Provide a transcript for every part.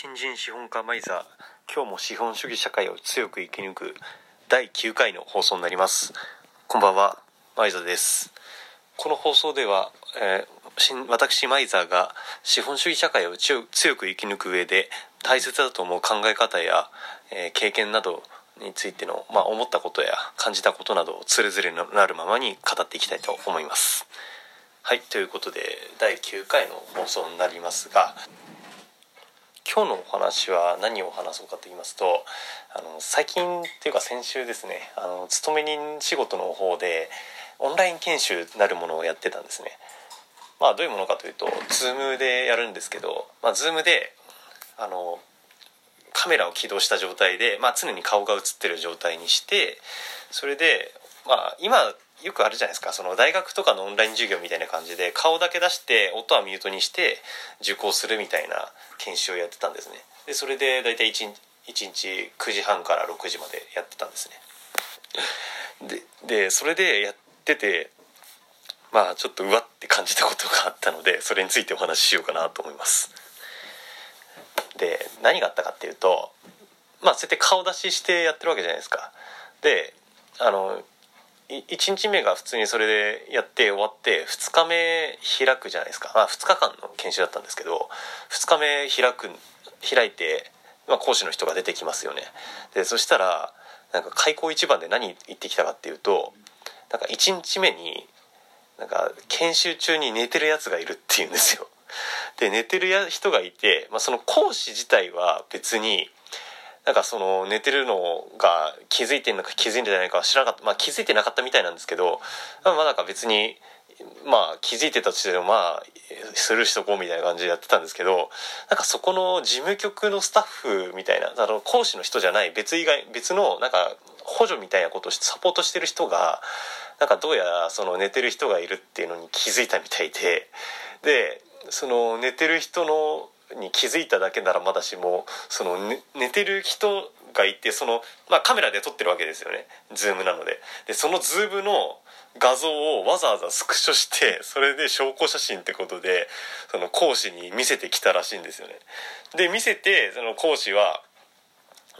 新人資本家マイザー今日も資本主義社会を強く生き抜く第9回の放送になります。こんばんはマイザーです。この放送では、えー私マイザーが資本主義社会を強強く生き抜く上で大切だと思う考え方や、えー経験などについての、まあ、思ったことや感じたことなどをつれづれなるままに語っていきたいと思います。はいということで第9回の放送になりますが今日のお話は何を話そうかと言いますとあの最近っていうか先週ですねあの勤め人仕事の方でオンライン研修なるものをやってたんですね。まあどういうものかというと Zoom でやるんですけど、まあ、Zoom であのカメラを起動した状態で、まあ、常に顔が映ってる状態にしてそれでまあ今よくあるじゃないですか。その大学とかのオンライン授業みたいな感じで顔だけ出して音はミュートにして受講するみたいな研修をやってたんですね。でそれで大体 1, 日1日9時半から6時までやってたんですね。ででそれでやっててまあちょっとうわって感じたことがあったのでそれについてお話ししようかなと思います。で何があったかっていうとまあそうやって顔出ししてやってるわけじゃないですか。であの1日目が普通にそれでやって終わって2日目開くじゃないですか、まあ、2日間の研修だったんですけど2日目開く開いて、まあ、講師の人が出てきますよね。でそしたらなんか開口一番で何言ってきたかっていうとなんか1日目になんか研修中に寝てるやつがいるっていうんですよ。で寝てるや人がいて、まあ、その講師自体は別になんかその寝てるのが気づいてるのか気づいてないかは知らなかった、まあ、気づいてなかったみたいなんですけどまあなんか別にまあ気づいてたとしてもまあスルーしとこうみたいな感じでやってたんですけどなんかそこの事務局のスタッフみたいなあの講師の人じゃない別以外別のなんか補助みたいなことをサポートしてる人がなんかどうやらその寝てる人がいるっていうのに気づいたみたいででその寝てる人のに気づいただけならまだしもその、ね、寝てる人がいてその、まあ、カメラで撮ってるわけですよね。ズームなので。でそのズームの画像をわざわざスクショしてそれで証拠写真ってことでその講師に見せてきたらしいんですよね。で見せてその講師は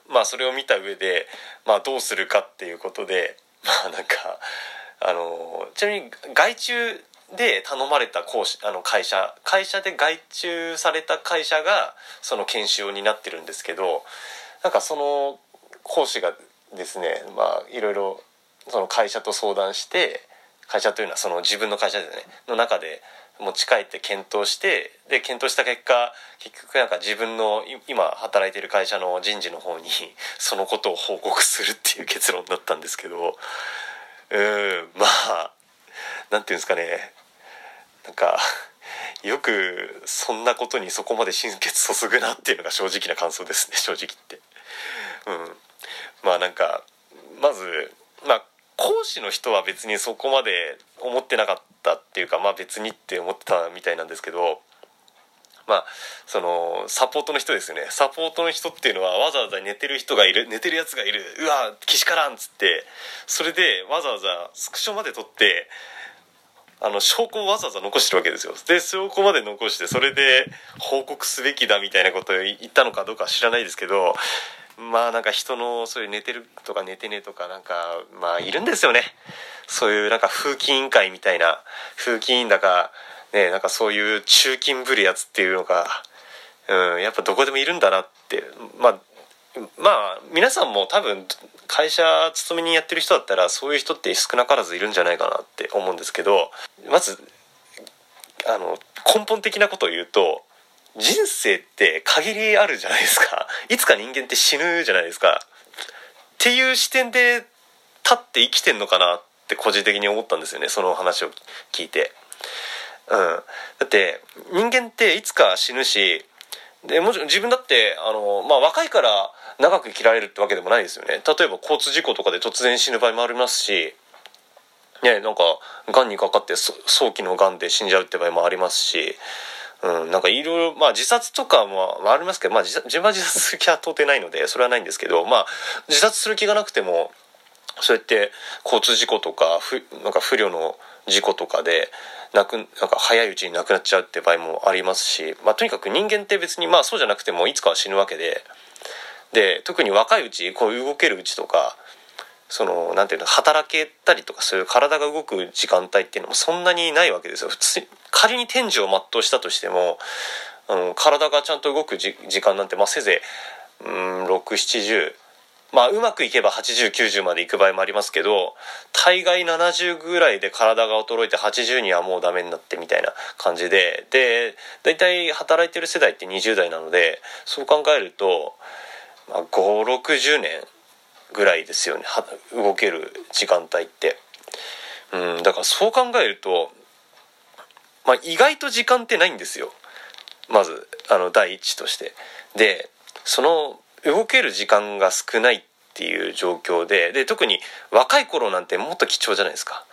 まあそれを見た上で、まあ、どうするかっていうことでまあなんかあのちなみに外注で頼まれた講師あの会社会社で外注された会社がその研修を担ってるんですけどなんかその講師がですねまあいろいろその会社と相談して会社というのはその自分の会社ですねの中で持ち帰って検討してで検討した結果結局なんか自分の今働いてる会社の人事の方に そのことを報告するっていう結論だったんですけどうんまあなんていうんですかね。なんか よくそんなことにそこまで心血注ぐなっていうのが正直な感想ですね 正直言って。うん。まあなんかまずまあ講師の人は別にそこまで思ってなかったっていうかまあ別にって思ってたみたいなんですけどまあそのサポートの人ですよね。サポートの人っていうのはわざわざ寝てる人がいる寝てるやつがいるうわけしからんっつってそれでわざわざスクショまで撮ってあの証拠をわざわざ残してるわけですよ。で証拠まで残してそれで報告すべきだみたいなことを言ったのかどうかは知らないですけどまあなんか人のそういう寝てるとか寝てねとかなんかまあいるんですよね。そういうなんか風紀委員会みたいな風紀委員だかねなんかそういう中勤ぶるやつっていうのがうんやっぱどこでもいるんだなってまあまあ皆さんも多分会社勤めにやってる人だったらそういう人って少なからずいるんじゃないかなって思うんですけどまずあの根本的なことを言うと人生って限りあるじゃないですか。いつか人間って死ぬじゃないですか。っていう視点で立って生きてんのかなって個人的に思ったんですよねその話を聞いて。うん、だって人間っていつか死ぬしでもちろん自分だってあの、まあ、若いから長く生きられるってわけでもないですよね。例えば交通事故とかで突然死ぬ場合もありますしねなんかがんにかかって早期のがんで死んじゃうって場合もありますし、うん、なんかいろいろまあ自殺とかもありますけど、まあ、自自分は自殺する気は到底ないのでそれはないんですけどまあ自殺する気がなくてもそうやって交通事故とかなんか不慮の事故とかでなくなんか早いうちに亡くなっちゃうって場合もありますし、まあ、とにかく人間って別にまあそうじゃなくてもいつかは死ぬわけでで特に若いうちこう動けるうちとかそのなんていうの働けたりとかそういう体が動く時間帯っていうのもそんなにないわけですよ。普通仮に天寿を全うしたとしてもあの体がちゃんと動く時間なんて、まあ、せいぜいうん670まあうまくいけば8090まで行く場合もありますけど大概70ぐらいで体が衰えて80にはもうダメになってみたいな感じでで大体働いてる世代って20代なのでそう考えると、まあ、560年ぐらいですよね動ける時間帯って。うん、だからそう考えると、まあ、意外と時間ってないんですよまずあの第一として。でその動ける時間が少ないっていう状況でで特に若い頃なんてもっと貴重じゃないですか。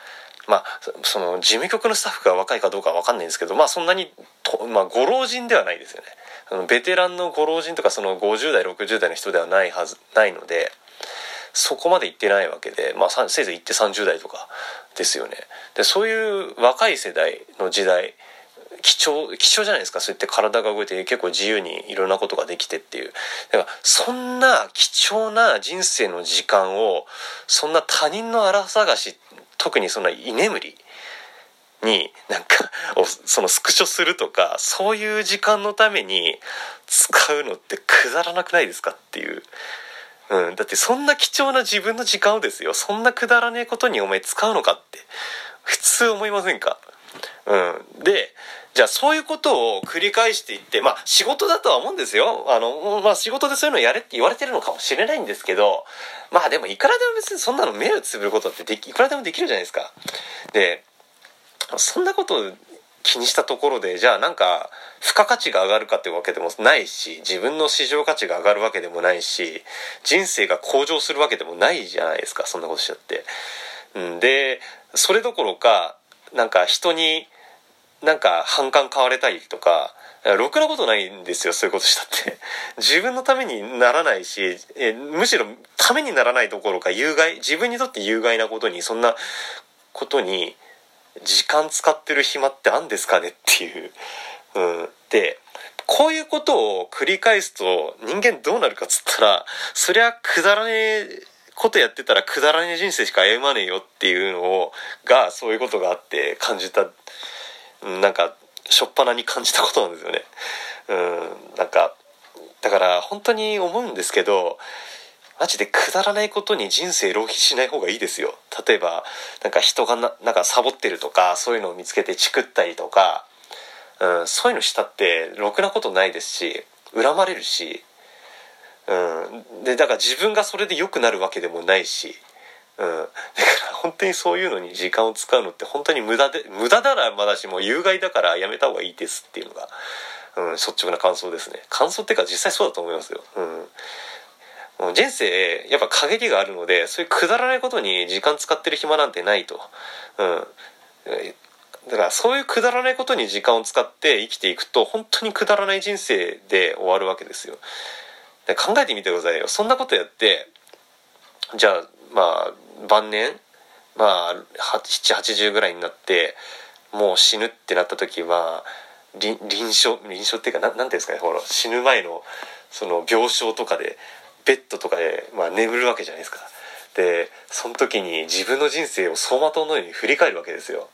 まあ、その事務局のスタッフが若いかどうかは分かんないんですけど、まあ、そんなにと、まあ、ご老人ではないですよねあのベテランのご老人とかその50代60代の人ではないはずないのでそこまで行ってないわけで、まあ、せいぜい行って30代とかですよねでそういう若い世代の時代貴重貴重じゃないですか。そうやって体が動いて結構自由にいろんなことができてっていう。だからそんな貴重な人生の時間をそんな他人の荒探し特にそんな居眠りになんかそのスクショするとかそういう時間のために使うのってくだらなくないですかっていう。うん、だってそんな貴重な自分の時間をですよ。そんなくだらねえことにお前使うのかって普通思いませんか？うん、でじゃあそういうことを繰り返していってまあ仕事だとは思うんですよ。あの、まあ、仕事でそういうのやれって言われてるのかもしれないんですけどまあでもいくらでも別にそんなの目をつぶることってできいくらでもできるじゃないですか。でそんなことを気にしたところでじゃあなんか付加価値が上がるかってわけでもないし自分の市場価値が上がるわけでもないし人生が向上するわけでもないじゃないですかそんなことしちゃって。ん、でそれどころかなんか人になんか反感買われたりとかろくなことないんですよそういうことしたって 自分のためにならないしえむしろためにならないどころか有害自分にとって有害なことにそんなことに時間使ってる暇ってあんですかねっていう。うん、でこういうことを繰り返すと人間どうなるかっつったらそりゃくだらねえことやってたらくだらねえ人生しか歩まねえよっていうのをがそういうことがあって感じたなんか初っ端に感じたことなんですよね。うんなんかだから本当に思うんですけどマジでくだらないことに人生浪費しない方がいいですよ。例えばなんか人がななんかサボってるとかそういうのを見つけてチクったりとか、うん、そういうのしたってろくなことないですし恨まれるし、うん、でだから自分がそれで良くなるわけでもないし。うん、だから本当にそういうのに時間を使うのって本当に無駄で無駄ならまだしも有害だからやめた方がいいですっていうのが、うん、率直な感想ですね。感想っていうか実際そうだと思いますよ、うん、人生やっぱ陰りがあるのでそういうくだらないことに時間使ってる暇なんてないと、うん、だからそういうくだらないことに時間を使って生きていくと本当にくだらない人生で終わるわけですよ。で考えてみてくださいよそんなことやってじゃあまあ晩年まあ780ぐらいになってもう死ぬってなった時は臨臨床臨床っていうか何ていうんですかねほら死ぬ前のその病床とかでベッドとかで、まあ、眠るわけじゃないですか。でその時に自分の人生を走馬灯のように振り返るわけですよ。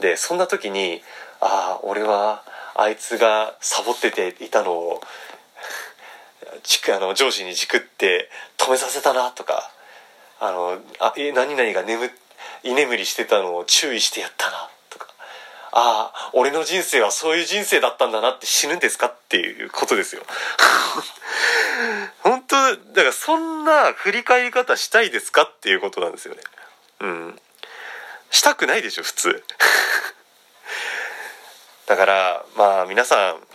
でそんな時にああ俺はあいつがサボってていたのをあの上司にチクって止めさせたなとかあのあ何々が眠居眠りしてたのを注意してやったなとかああ俺の人生はそういう人生だったんだなって死ぬんですかっていうことですよ。本当だからそんな振り返り方したいですかっていうことなんですよね。うん。したくないでしょ普通。だからまあ皆さん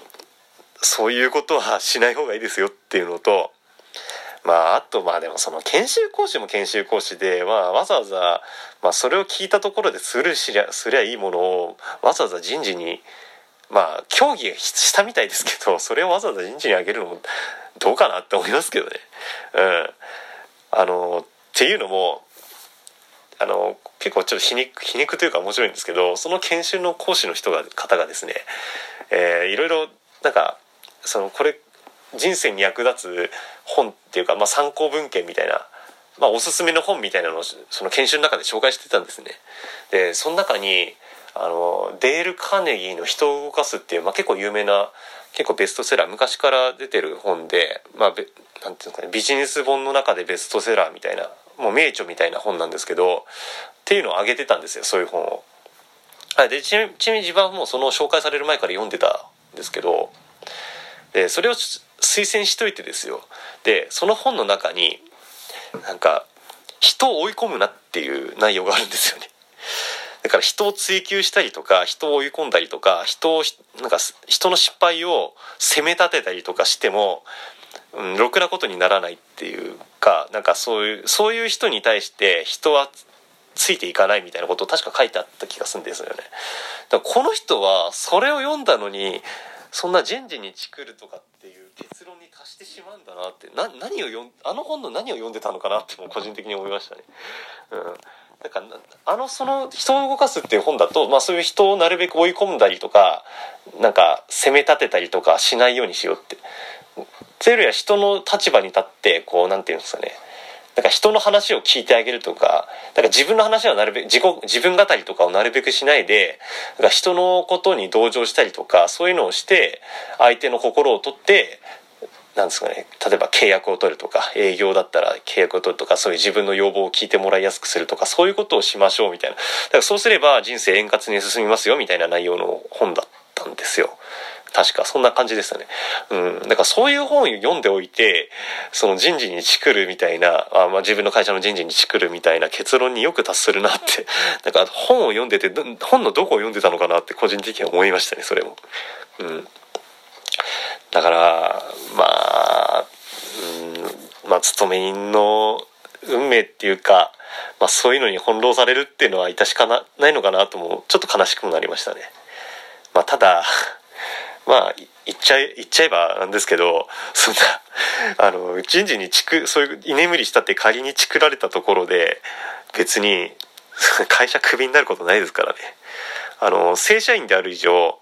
そういうことはしない方がいいですよっていうのとまあ、あとまあでもその研修講師も研修講師で、まあ、わざわざ、まあ、それを聞いたところでスルーしりゃすりゃいいものをわざわざ人事にまあ協議したみたいですけどそれをわざわざ人事にあげるのもどうかなって思いますけどね。うん、あのっていうのもあの結構ちょっと皮肉皮肉というか面白いんですけどその研修の講師の人が方がですね、えー、いろいろなんかそのこれ人生に役立つ本っていうか、まあ、参考文献みたいな、まあ、おすすめの本みたいなのをその研修の中で紹介してたんですね。でその中にあのデール・カーネギーの「人を動かす」っていう、まあ、結構有名な結構ベストセラー昔から出てる本で、まあ、なんていうんですかねビジネス本の中でベストセラーみたいなもう名著みたいな本なんですけどっていうのを挙げてたんですよそういう本を。でちなみに自分はもうその紹介される前から読んでたんですけどでそれを推薦しといてですよでその本の中になんか人を追い込むなっていう内容があるんですよね。だから人を追求したりとか人を追い込んだりとか人をなんか人の失敗を責め立てたりとかしてもうん、ろくなことにならないっていうかなんかそういうそういう人に対して人はついていかないみたいなことを確か書いてあった気がするんですよね。だからこの人はそれを読んだのにそんな人事にチクるとかっていう結論に達してしまうんだなってな何を読んあの本の何を読んでたのかなっても個人的に思いましたね。うん。なんかあのその人を動かすっていう本だと、まあ、そういう人をなるべく追い込んだりとかなんか責め立てたりとかしないようにしようって。それよりは人の立場に立ってこうなんていうんですかね。なんか人の話を聞いてあげるとか、だか自分の話はなるべく、自己、自分語りとかをなるべくしないで、なんか人のことに同情したりとか、そういうのをして、相手の心を取って、なんですかね、例えば契約を取るとか、営業だったら契約を取るとか、そういう自分の要望を聞いてもらいやすくするとか、そういうことをしましょうみたいな。だからそうすれば人生円滑に進みますよみたいな内容の本だったんですよ。確かそんな感じでしたね。うん。だからそういう本を読んでおいて、その人事にチクるみたいな、あまあ自分の会社の人事にチクるみたいな結論によく達するなって、なんか本を読んでて、本のどこを読んでたのかなって個人的には思いましたね、それも。うん。だから、まあ、うん、まあ勤め人の運命っていうか、まあそういうのに翻弄されるっていうのは致しかないのかなとも、ちょっと悲しくもなりましたね。まあただ、まあ言っちゃえ言っちゃえばなんですけどそんなあの人事にちくそういう居眠りしたって仮にチクられたところで別に会社クビになることないですからね。あの正社員である以上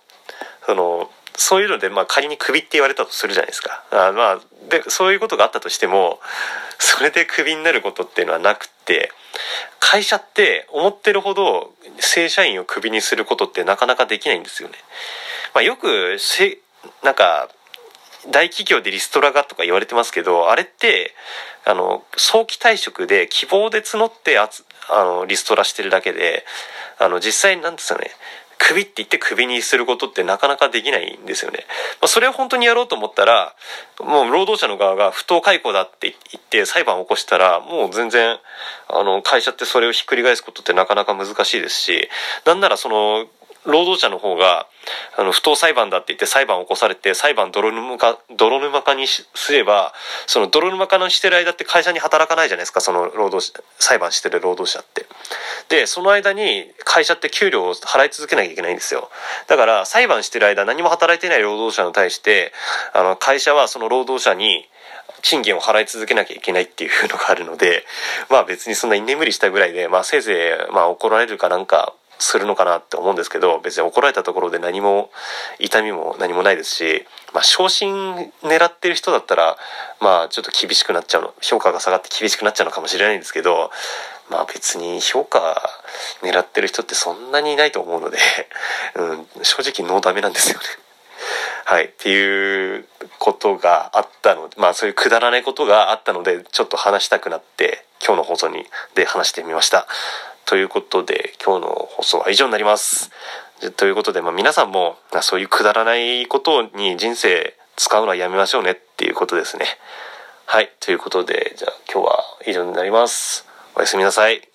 そのそういうので、まあ、仮にクビって言われたとするじゃないですか。あまあでそういうことがあったとしてもそれでクビになることっていうのはなくって会社って思ってるほど正社員をクビにすることってなかなかできないんですよね。まあ、よくせなんか大企業でリストラがとか言われてますけどあれってあの早期退職で希望で募ってあつあのリストラしてるだけであの実際なんですかね首って言ってクビにすることってなかなかできないんですよね。まあ、それを本当にやろうと思ったら、もう労働者の側が不当解雇だって言って裁判を起こしたら、もう全然、あの、会社ってそれをひっくり返すことってなかなか難しいですし、なんならその、労働者の方が、あの、不当裁判だって言って裁判を起こされて、裁判泥沼化、泥沼化にすれば、その泥沼化のしてる間って会社に働かないじゃないですか、その労働、裁判してる労働者って。で、その間に会社って給料を払い続けなきゃいけないんですよ。だから、裁判してる間何も働いてない労働者に対して、あの、会社はその労働者に、賃金を払い続けなきゃいけないっていうのがあるので、まあ別にそんな居眠りしたぐらいで、まあせいぜい、まあ怒られるかなんかするのかなって思うんですけど別に怒られたところで何も痛みも何もないですし、まあ、昇進狙ってる人だったらまあちょっと厳しくなっちゃうの評価が下がって厳しくなっちゃうのかもしれないんですけどまあ別に評価狙ってる人ってそんなにいないと思うので、うん、正直ノーダメなんですよね。はい。っていうことがあったので、まあそういうくだらないことがあったので、ちょっと話したくなって、今日の放送にで話してみました。ということで、今日の放送は以上になります。ということで、まあ、皆さんも、そういうくだらないことに人生使うのはやめましょうねっていうことですね。はい。ということで、じゃあ今日は以上になります。おやすみなさい。